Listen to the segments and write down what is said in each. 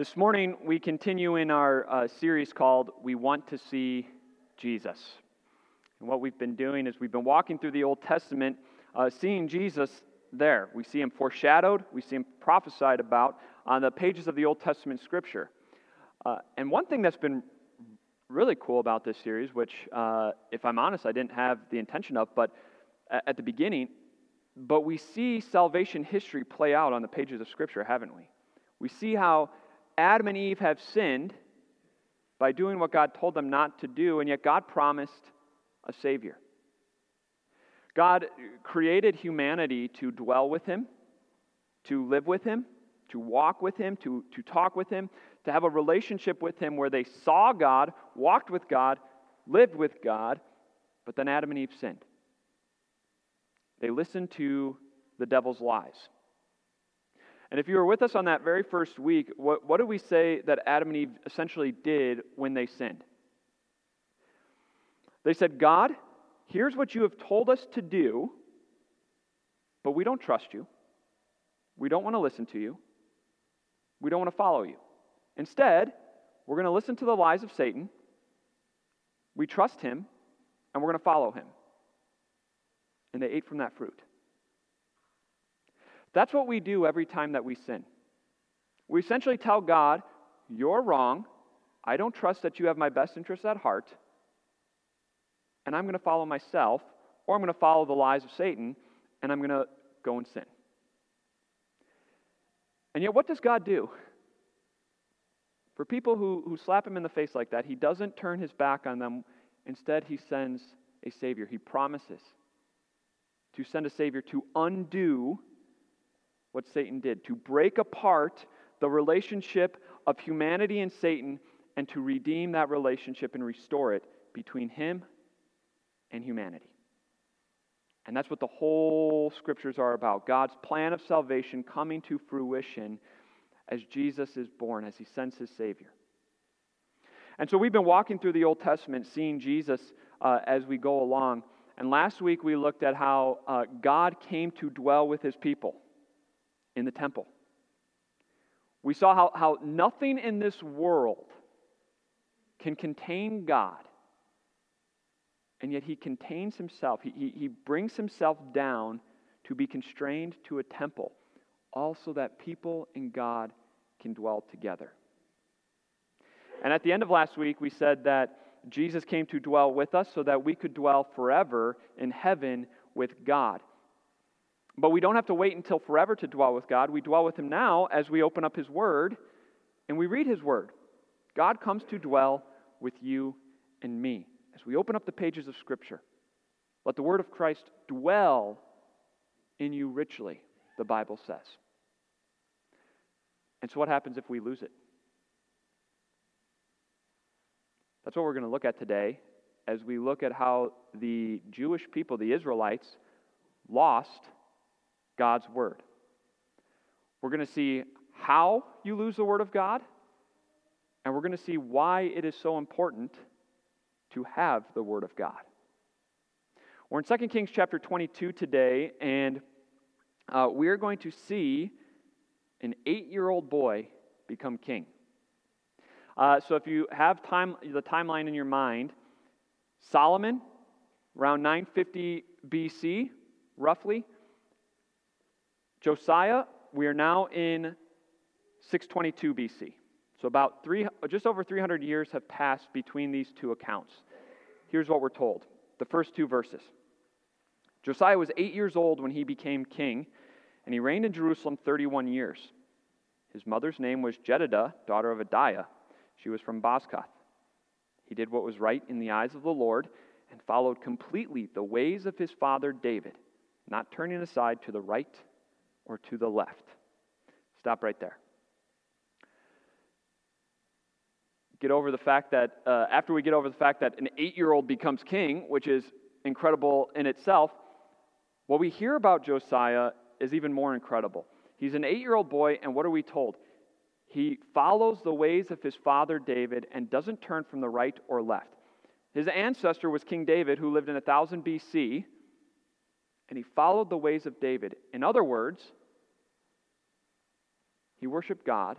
This morning, we continue in our uh, series called We Want to See Jesus. And what we've been doing is we've been walking through the Old Testament, uh, seeing Jesus there. We see him foreshadowed, we see him prophesied about on the pages of the Old Testament scripture. Uh, and one thing that's been really cool about this series, which, uh, if I'm honest, I didn't have the intention of, but at the beginning, but we see salvation history play out on the pages of Scripture, haven't we? We see how Adam and Eve have sinned by doing what God told them not to do, and yet God promised a Savior. God created humanity to dwell with Him, to live with Him, to walk with Him, to, to talk with Him, to have a relationship with Him where they saw God, walked with God, lived with God, but then Adam and Eve sinned. They listened to the devil's lies. And if you were with us on that very first week, what, what did we say that Adam and Eve essentially did when they sinned? They said, God, here's what you have told us to do, but we don't trust you. We don't want to listen to you. We don't want to follow you. Instead, we're going to listen to the lies of Satan. We trust him, and we're going to follow him. And they ate from that fruit. That's what we do every time that we sin. We essentially tell God, You're wrong. I don't trust that you have my best interests at heart. And I'm going to follow myself, or I'm going to follow the lies of Satan, and I'm going to go and sin. And yet, what does God do? For people who, who slap him in the face like that, he doesn't turn his back on them. Instead, he sends a Savior. He promises to send a Savior to undo what Satan did to break apart the relationship of humanity and Satan and to redeem that relationship and restore it between him and humanity. And that's what the whole scriptures are about God's plan of salvation coming to fruition as Jesus is born, as he sends his Savior. And so we've been walking through the Old Testament, seeing Jesus uh, as we go along. And last week we looked at how uh, God came to dwell with his people in the temple. We saw how, how nothing in this world can contain God, and yet he contains himself. He, he, he brings himself down to be constrained to a temple, also that people and God can dwell together. And at the end of last week, we said that Jesus came to dwell with us so that we could dwell forever in heaven with God. But we don't have to wait until forever to dwell with God. We dwell with Him now as we open up His Word and we read His Word. God comes to dwell with you and me as we open up the pages of Scripture. Let the Word of Christ dwell in you richly, the Bible says. And so, what happens if we lose it? That's what we're going to look at today as we look at how the Jewish people, the Israelites, lost God's Word. We're going to see how you lose the Word of God, and we're going to see why it is so important to have the Word of God. We're in 2 Kings chapter 22 today, and uh, we're going to see an eight year old boy become king. Uh, so if you have time, the timeline in your mind, Solomon, around 950 BC, roughly, Josiah, we are now in 622 BC. So about three, just over 300 years have passed between these two accounts. Here's what we're told the first two verses. Josiah was eight years old when he became king, and he reigned in Jerusalem 31 years. His mother's name was Jedidah, daughter of Adaiah. She was from Bozkath. He did what was right in the eyes of the Lord and followed completely the ways of his father David, not turning aside to the right or to the left. Stop right there. Get over the fact that, uh, after we get over the fact that an eight year old becomes king, which is incredible in itself, what we hear about Josiah is even more incredible. He's an eight year old boy, and what are we told? He follows the ways of his father David and doesn't turn from the right or left. His ancestor was King David, who lived in 1000 BC, and he followed the ways of David. In other words, he worshiped God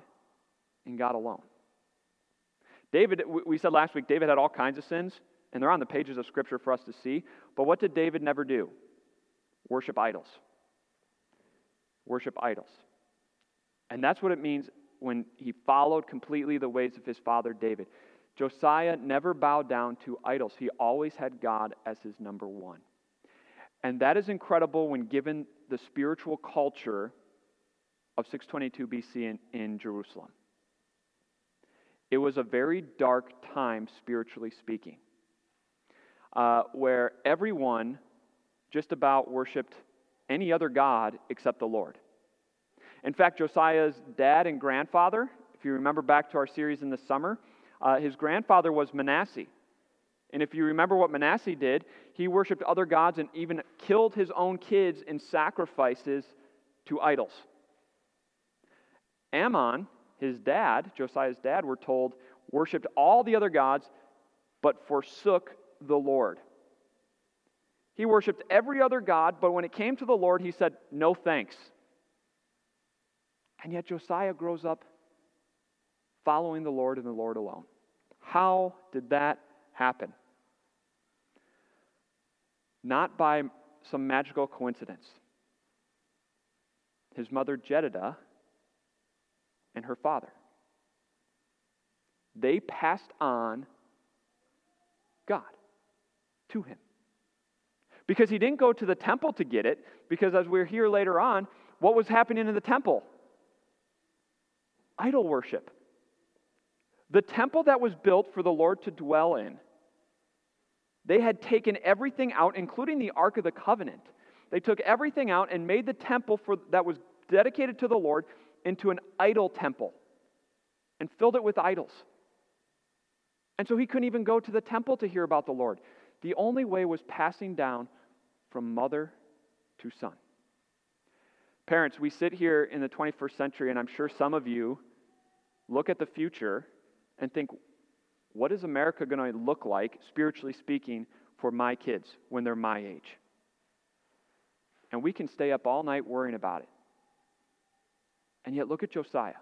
and God alone. David, we said last week, David had all kinds of sins, and they're on the pages of Scripture for us to see. But what did David never do? Worship idols. Worship idols. And that's what it means when he followed completely the ways of his father David. Josiah never bowed down to idols, he always had God as his number one. And that is incredible when given the spiritual culture of 622 BC in, in Jerusalem. It was a very dark time, spiritually speaking, uh, where everyone just about worshiped any other God except the Lord. In fact, Josiah's dad and grandfather, if you remember back to our series in the summer, uh, his grandfather was Manasseh. And if you remember what Manasseh did, he worshiped other gods and even killed his own kids in sacrifices to idols. Amon, his dad, Josiah's dad, we're told, worshiped all the other gods but forsook the Lord. He worshiped every other god, but when it came to the Lord, he said, No thanks. And yet Josiah grows up following the Lord and the Lord alone. How did that happen? Not by some magical coincidence. His mother, Jedidah, and her father. They passed on God to him. Because he didn't go to the temple to get it, because as we're here later on, what was happening in the temple? Idol worship. The temple that was built for the Lord to dwell in, they had taken everything out, including the Ark of the Covenant. They took everything out and made the temple for, that was dedicated to the Lord into an idol temple and filled it with idols. And so he couldn't even go to the temple to hear about the Lord. The only way was passing down from mother to son. Parents, we sit here in the 21st century, and I'm sure some of you look at the future and think, what is America going to look like, spiritually speaking, for my kids when they're my age? And we can stay up all night worrying about it. And yet, look at Josiah.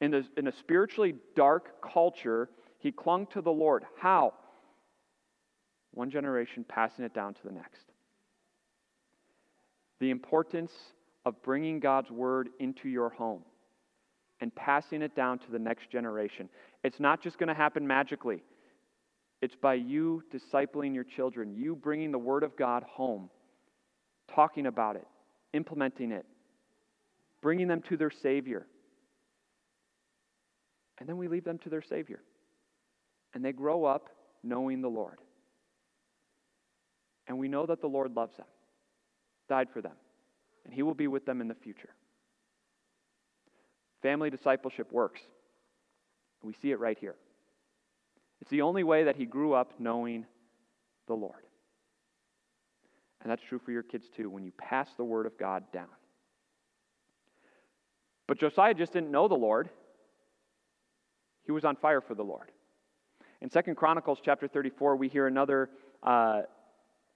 In, the, in a spiritually dark culture, he clung to the Lord. How? One generation passing it down to the next. The importance of bringing God's word into your home and passing it down to the next generation. It's not just going to happen magically, it's by you discipling your children, you bringing the Word of God home, talking about it, implementing it, bringing them to their Savior. And then we leave them to their Savior. And they grow up knowing the Lord. And we know that the Lord loves them, died for them, and He will be with them in the future. Family discipleship works. We see it right here. It's the only way that he grew up knowing the Lord. And that's true for your kids too when you pass the word of God down. But Josiah just didn't know the Lord. He was on fire for the Lord. In Second Chronicles chapter 34, we hear another, uh,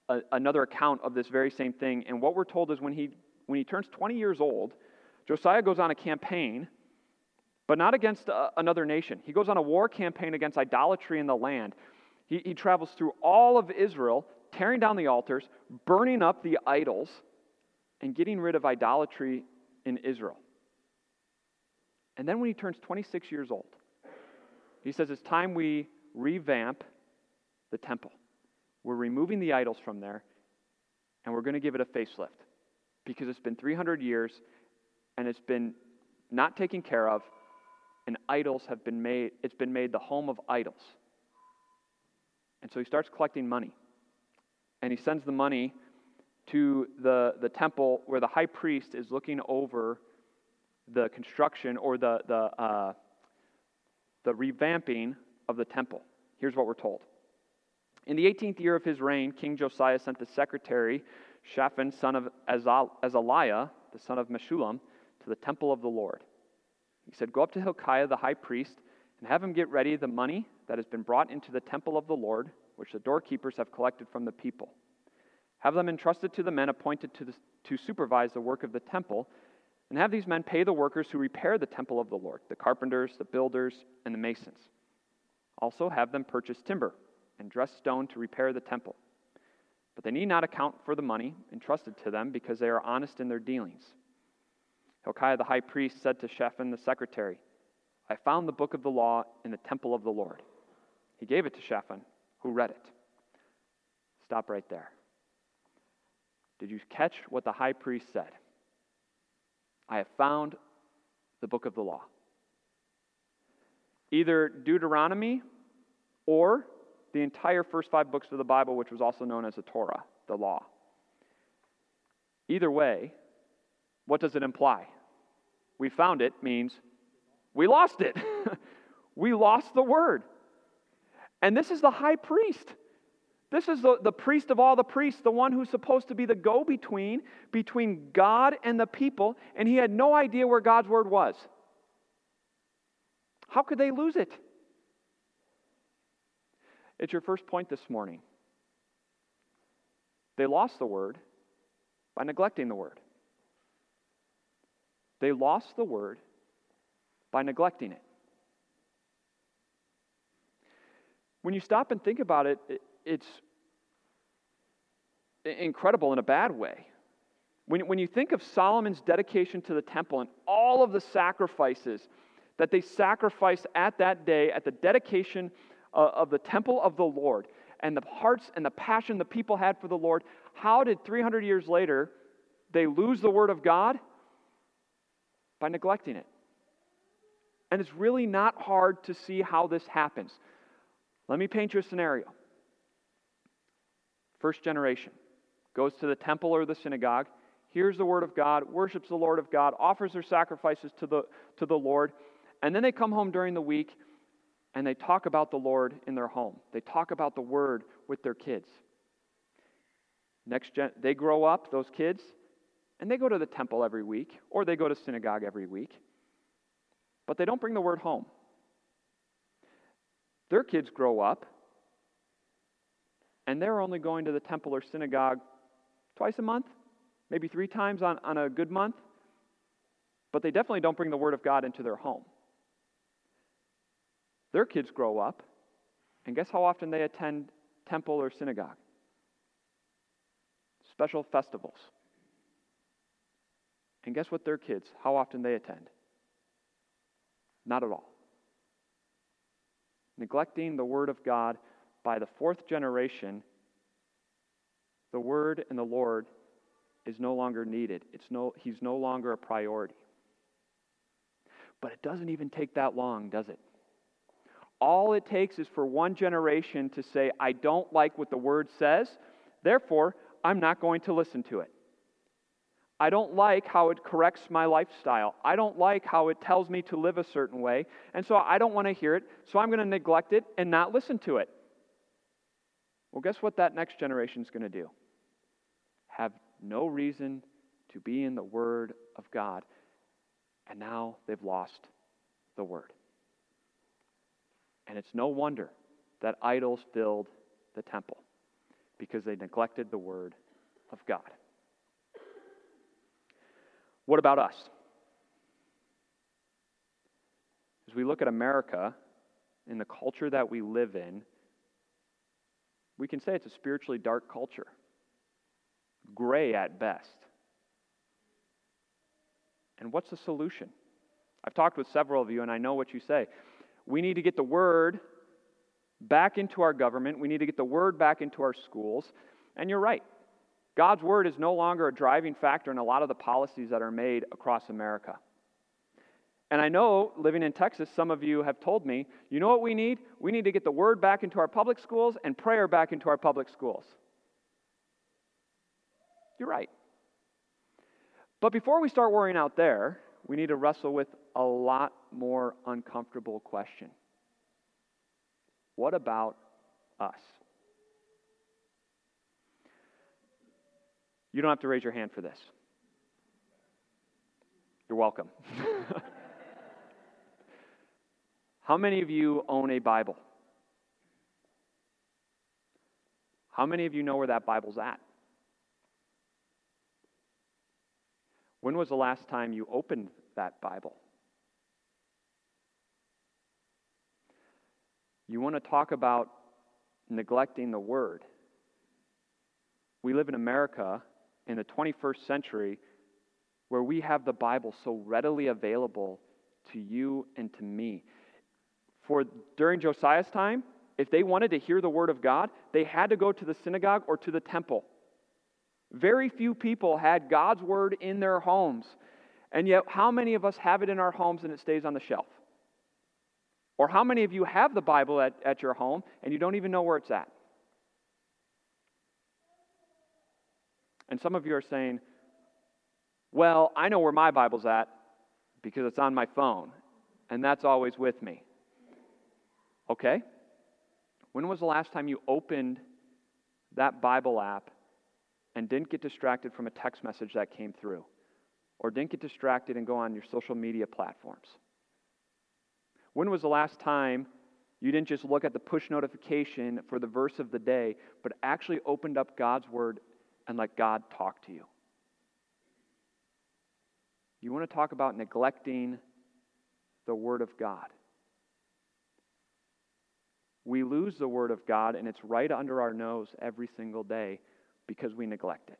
a, another account of this very same thing. And what we're told is when he, when he turns 20 years old, Josiah goes on a campaign but not against uh, another nation. He goes on a war campaign against idolatry in the land. He, he travels through all of Israel, tearing down the altars, burning up the idols, and getting rid of idolatry in Israel. And then when he turns 26 years old, he says, It's time we revamp the temple. We're removing the idols from there, and we're going to give it a facelift because it's been 300 years and it's been not taken care of and idols have been made, it's been made the home of idols. And so he starts collecting money. And he sends the money to the, the temple where the high priest is looking over the construction or the, the, uh, the revamping of the temple. Here's what we're told. In the 18th year of his reign, King Josiah sent the secretary, Shaphan, son of Azaliah, the son of Meshullam, to the temple of the Lord. He said, Go up to Hilkiah the high priest and have him get ready the money that has been brought into the temple of the Lord, which the doorkeepers have collected from the people. Have them entrusted to the men appointed to, the, to supervise the work of the temple, And have these men pay the workers who repair the temple of the Lord, the carpenters, the builders, and the masons. Also have them purchase timber and dress stone to repair the temple. But they need not account for the money entrusted to them because they are honest in their dealings. Hilkiah the high priest said to Shaphan the secretary, I found the book of the law in the temple of the Lord. He gave it to Shaphan, who read it. Stop right there. Did you catch what the high priest said? I have found the book of the law. Either Deuteronomy or the entire first five books of the Bible, which was also known as the Torah, the law. Either way, what does it imply? We found it means we lost it. we lost the word. And this is the high priest. This is the, the priest of all the priests, the one who's supposed to be the go between between God and the people, and he had no idea where God's word was. How could they lose it? It's your first point this morning. They lost the word by neglecting the word. They lost the word by neglecting it. When you stop and think about it, it's incredible in a bad way. When, when you think of Solomon's dedication to the temple and all of the sacrifices that they sacrificed at that day, at the dedication of, of the temple of the Lord, and the hearts and the passion the people had for the Lord, how did 300 years later they lose the Word of God? By neglecting it. And it's really not hard to see how this happens. Let me paint you a scenario. First generation goes to the temple or the synagogue, hears the word of God, worships the Lord of God, offers their sacrifices to the, to the Lord, and then they come home during the week and they talk about the Lord in their home. They talk about the word with their kids. Next gen, they grow up, those kids, and they go to the temple every week or they go to synagogue every week, but they don't bring the word home. Their kids grow up and they're only going to the temple or synagogue twice a month, maybe three times on, on a good month, but they definitely don't bring the Word of God into their home. Their kids grow up, and guess how often they attend temple or synagogue? Special festivals. And guess what their kids, how often they attend? Not at all. Neglecting the Word of God by the fourth generation, the Word and the Lord is no longer needed. It's no, he's no longer a priority. But it doesn't even take that long, does it? All it takes is for one generation to say, I don't like what the Word says, therefore, I'm not going to listen to it. I don't like how it corrects my lifestyle. I don't like how it tells me to live a certain way. And so I don't want to hear it. So I'm going to neglect it and not listen to it. Well, guess what that next generation is going to do? Have no reason to be in the Word of God. And now they've lost the Word. And it's no wonder that idols filled the temple because they neglected the Word of God. What about us? As we look at America and the culture that we live in, we can say it's a spiritually dark culture, gray at best. And what's the solution? I've talked with several of you, and I know what you say. We need to get the word back into our government, we need to get the word back into our schools. And you're right. God's word is no longer a driving factor in a lot of the policies that are made across America. And I know, living in Texas, some of you have told me, you know what we need? We need to get the word back into our public schools and prayer back into our public schools. You're right. But before we start worrying out there, we need to wrestle with a lot more uncomfortable question. What about us? You don't have to raise your hand for this. You're welcome. How many of you own a Bible? How many of you know where that Bible's at? When was the last time you opened that Bible? You want to talk about neglecting the Word. We live in America in the 21st century where we have the Bible so readily available to you and to me. For during Josiah's time, if they wanted to hear the word of God, they had to go to the synagogue or to the temple. Very few people had God's word in their homes. And yet, how many of us have it in our homes and it stays on the shelf? Or how many of you have the Bible at, at your home and you don't even know where it's at? And some of you are saying, well, I know where my Bible's at because it's on my phone, and that's always with me. Okay? When was the last time you opened that Bible app and didn't get distracted from a text message that came through? Or didn't get distracted and go on your social media platforms? When was the last time you didn't just look at the push notification for the verse of the day, but actually opened up God's Word and let God talk to you? You want to talk about neglecting the Word of God. We lose the Word of God, and it's right under our nose every single day because we neglect it.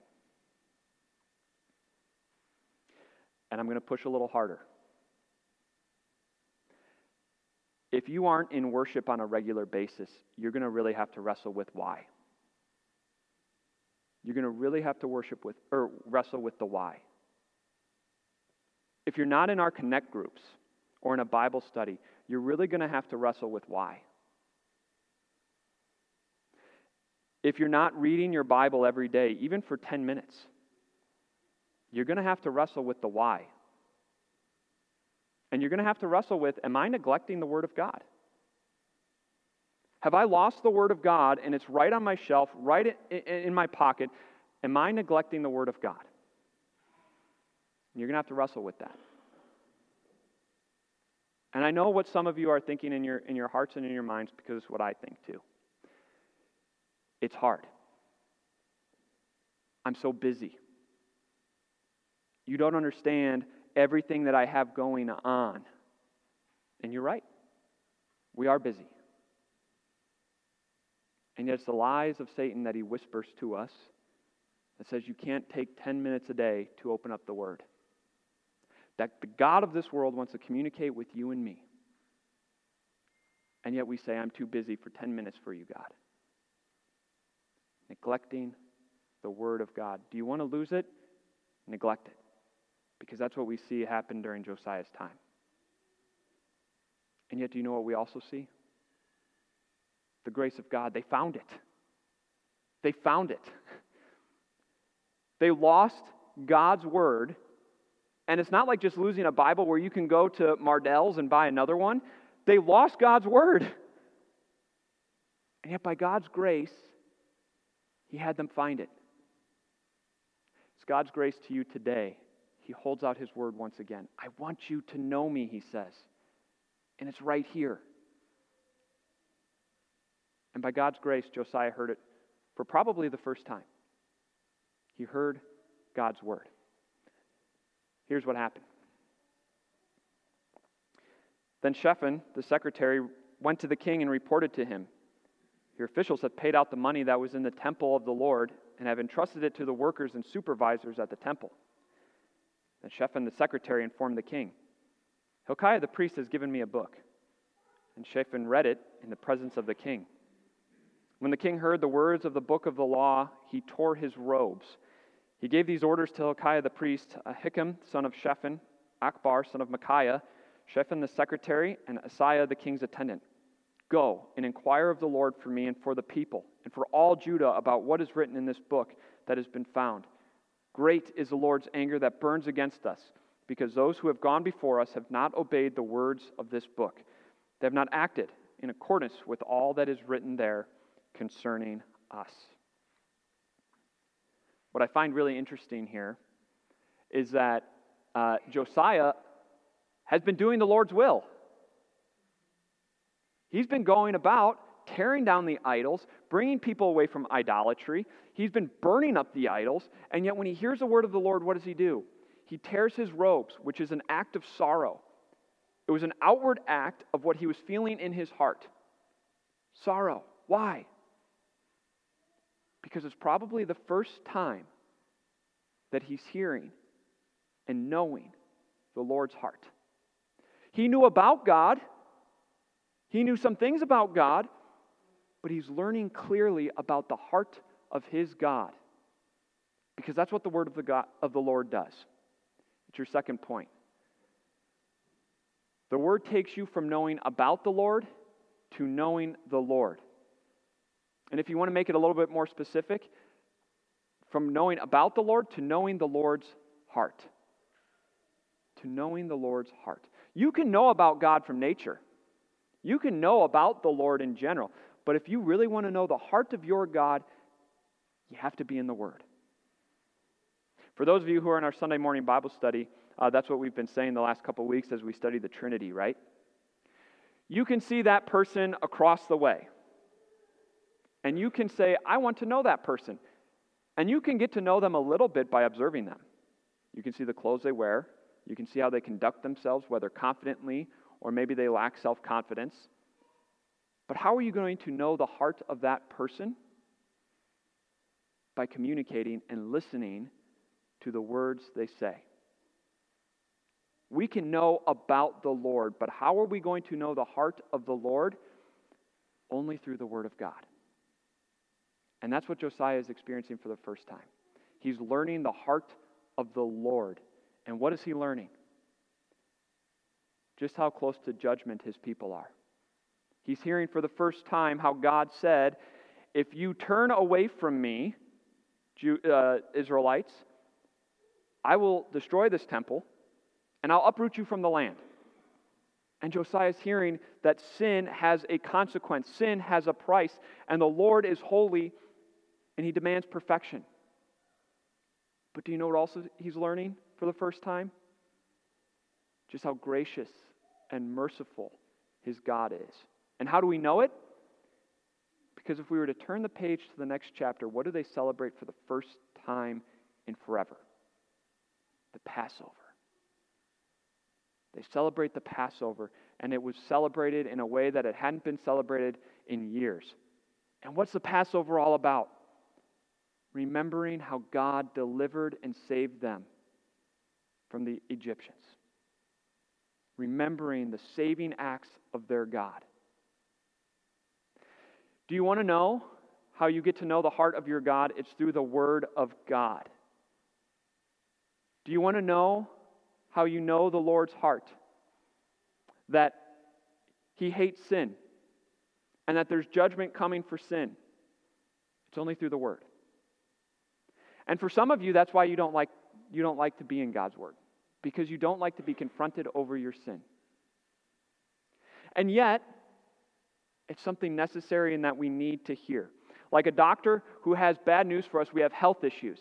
And I'm going to push a little harder. If you aren't in worship on a regular basis, you're going to really have to wrestle with why. You're going to really have to worship with or wrestle with the why. If you're not in our connect groups or in a Bible study, you're really going to have to wrestle with why. If you're not reading your Bible every day, even for 10 minutes, you're going to have to wrestle with the why. And you're going to have to wrestle with Am I neglecting the Word of God? Have I lost the Word of God and it's right on my shelf, right in my pocket? Am I neglecting the Word of God? You're going to have to wrestle with that. And I know what some of you are thinking in your, in your hearts and in your minds because it's what I think too. It's hard. I'm so busy. You don't understand everything that I have going on. And you're right. We are busy. And yet, it's the lies of Satan that he whispers to us that says you can't take 10 minutes a day to open up the Word. That the God of this world wants to communicate with you and me. And yet we say, I'm too busy for 10 minutes for you, God. Neglecting the Word of God. Do you want to lose it? Neglect it. Because that's what we see happen during Josiah's time. And yet, do you know what we also see? The grace of God. They found it. They found it. They lost God's Word and it's not like just losing a Bible where you can go to Mardel's and buy another one. They lost God's word. And yet, by God's grace, He had them find it. It's God's grace to you today. He holds out His word once again. I want you to know me, He says. And it's right here. And by God's grace, Josiah heard it for probably the first time. He heard God's word. Here's what happened. Then Shaphan, the secretary, went to the king and reported to him Your officials have paid out the money that was in the temple of the Lord and have entrusted it to the workers and supervisors at the temple. Then Shaphan, the secretary, informed the king Hilkiah the priest has given me a book. And Shaphan read it in the presence of the king. When the king heard the words of the book of the law, he tore his robes. He gave these orders to Hilkiah the priest, Ahikam, son of Shaphan, Akbor son of Micaiah, Shaphan the secretary, and Asaiah the king's attendant. Go and inquire of the Lord for me and for the people, and for all Judah about what is written in this book that has been found. Great is the Lord's anger that burns against us, because those who have gone before us have not obeyed the words of this book. They have not acted in accordance with all that is written there concerning us. What I find really interesting here is that uh, Josiah has been doing the Lord's will. He's been going about tearing down the idols, bringing people away from idolatry. He's been burning up the idols, and yet when he hears the word of the Lord, what does he do? he tears his robes, which is an act of sorrow. It was an outward act of what he was feeling in his heart sorrow. Why? Because it's probably the first time that he's hearing and knowing the Lord's heart. He knew about God, he knew some things about God, but he's learning clearly about the heart of his God. Because that's what the word of the, God, of the Lord does. It's your second point. The word takes you from knowing about the Lord to knowing the Lord. And if you want to make it a little bit more specific, from knowing about the Lord to knowing the Lord's heart. To knowing the Lord's heart. You can know about God from nature. You can know about the Lord in general. But if you really want to know the heart of your God, you have to be in the Word. For those of you who are in our Sunday morning Bible study, uh, that's what we've been saying the last couple weeks as we study the Trinity, right? You can see that person across the way. And you can say, I want to know that person. And you can get to know them a little bit by observing them. You can see the clothes they wear. You can see how they conduct themselves, whether confidently or maybe they lack self confidence. But how are you going to know the heart of that person? By communicating and listening to the words they say. We can know about the Lord, but how are we going to know the heart of the Lord? Only through the Word of God. And that's what Josiah is experiencing for the first time. He's learning the heart of the Lord. And what is he learning? Just how close to judgment his people are. He's hearing for the first time how God said, If you turn away from me, uh, Israelites, I will destroy this temple and I'll uproot you from the land. And Josiah is hearing that sin has a consequence, sin has a price, and the Lord is holy and he demands perfection. But do you know what else he's learning for the first time? Just how gracious and merciful his God is. And how do we know it? Because if we were to turn the page to the next chapter, what do they celebrate for the first time in forever? The Passover. They celebrate the Passover, and it was celebrated in a way that it hadn't been celebrated in years. And what's the Passover all about? remembering how God delivered and saved them from the Egyptians, remembering the saving acts of their God. Do you want to know how you get to know the heart of your God? It's through the Word of God. Do you want to know how you know the Lord's heart? That He hates sin and that there's judgment coming for sin. It's only through the Word. And for some of you, that's why you don't like, you don't like to be in God's Word, because you don't like to be confronted over your sin. And yet, it's something necessary and that we need to hear. Like a doctor who has bad news for us, we have health issues.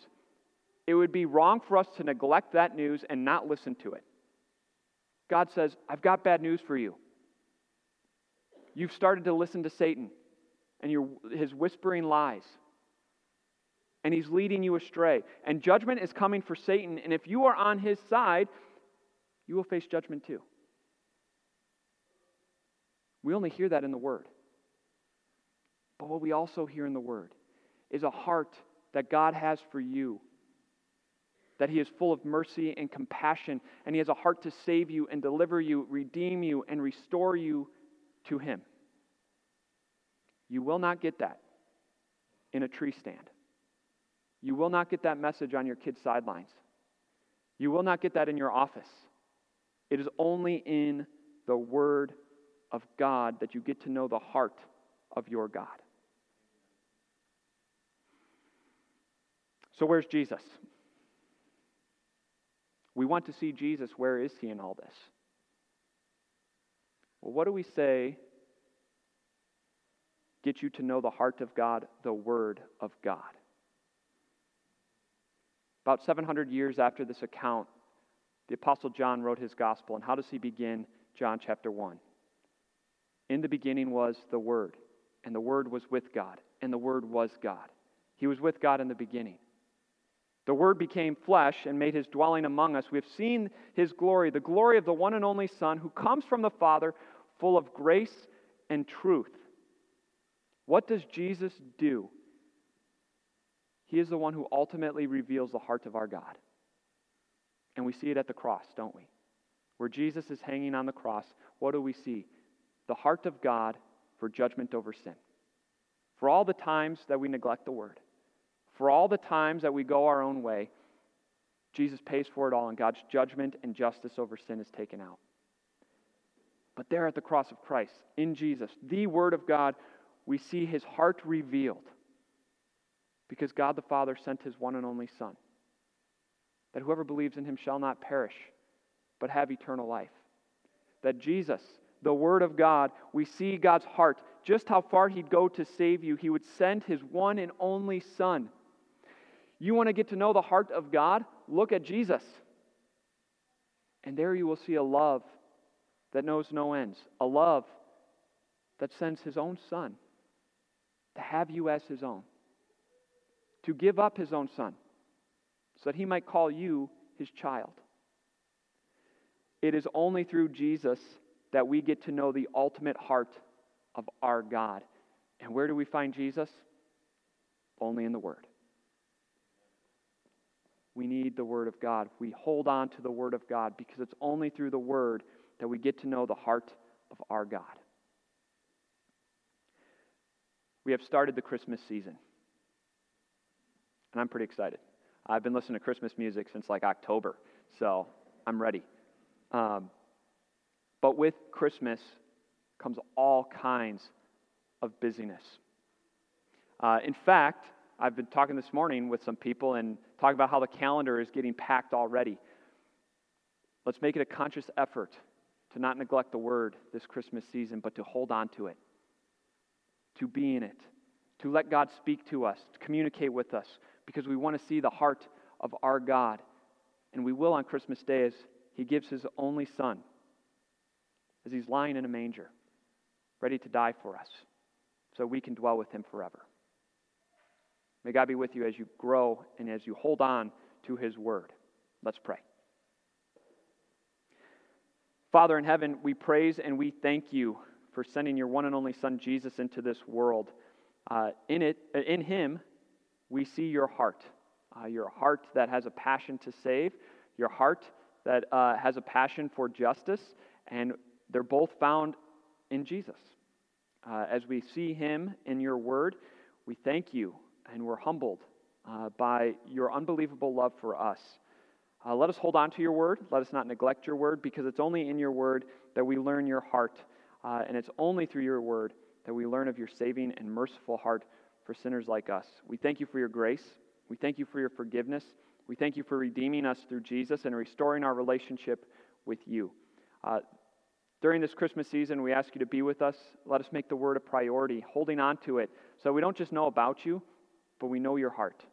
It would be wrong for us to neglect that news and not listen to it. God says, I've got bad news for you. You've started to listen to Satan and your, his whispering lies and he's leading you astray. And judgment is coming for Satan, and if you are on his side, you will face judgment too. We only hear that in the Word. But what we also hear in the Word is a heart that God has for you. That He is full of mercy and compassion, and He has a heart to save you and deliver you, redeem you, and restore you to Him. You will not get that in a tree stand. You will not get that message on your kids' sidelines. You will not get that in your office. It is only in the Word of God that you get to know the heart of your God. So, where's Jesus? We want to see Jesus. Where is he in all this? Well, what do we say get you to know the heart of God, the Word of God? About 700 years after this account, the Apostle John wrote his gospel. And how does he begin John chapter 1? In the beginning was the Word, and the Word was with God, and the Word was God. He was with God in the beginning. The Word became flesh and made his dwelling among us. We have seen his glory, the glory of the one and only Son who comes from the Father, full of grace and truth. What does Jesus do? He is the one who ultimately reveals the heart of our God. And we see it at the cross, don't we? Where Jesus is hanging on the cross, what do we see? The heart of God for judgment over sin. For all the times that we neglect the word, for all the times that we go our own way, Jesus pays for it all, and God's judgment and justice over sin is taken out. But there at the cross of Christ, in Jesus, the Word of God, we see his heart revealed because God the Father sent his one and only Son, that whoever believes in him shall not perish, but have eternal life. That Jesus, the Word of God, we see God's heart, just how far He'd go to save you. He would send His one and only Son. You want to get to know the heart of God? Look at Jesus. And there you will see a love that knows no ends, a love that sends His own Son to have you as His own, to give up His own Son so that He might call you His child. It is only through Jesus that we get to know the ultimate heart of our God. And where do we find Jesus? Only in the Word. We need the Word of God. We hold on to the Word of God because it's only through the Word that we get to know the heart of our God. We have started the Christmas season. And I'm pretty excited. I've been listening to Christmas music since like October, so I'm ready. Um, but with Christmas comes all kinds of busyness. Uh, in fact, I've been talking this morning with some people and talking about how the calendar is getting packed already. Let's make it a conscious effort to not neglect the word this Christmas season, but to hold on to it, to be in it, to let God speak to us, to communicate with us, because we want to see the heart of our God. And we will on Christmas Day as He gives His only Son as he's lying in a manger, ready to die for us, so we can dwell with him forever. May God be with you as you grow and as you hold on to his word. Let's pray. Father in heaven, we praise and we thank you for sending your one and only Son, Jesus, into this world. Uh, in, it, in him, we see your heart, uh, your heart that has a passion to save, your heart that uh, has a passion for justice, and they're both found in Jesus. Uh, as we see him in your word, we thank you and we're humbled uh, by your unbelievable love for us. Uh, let us hold on to your word. Let us not neglect your word because it's only in your word that we learn your heart. Uh, and it's only through your word that we learn of your saving and merciful heart for sinners like us. We thank you for your grace. We thank you for your forgiveness. We thank you for redeeming us through Jesus and restoring our relationship with you. Uh, during this Christmas season, we ask you to be with us. Let us make the word a priority, holding on to it so we don't just know about you, but we know your heart.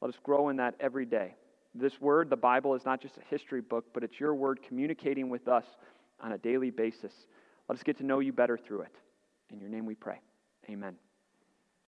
Let us grow in that every day. This word, the Bible, is not just a history book, but it's your word communicating with us on a daily basis. Let us get to know you better through it. In your name we pray. Amen.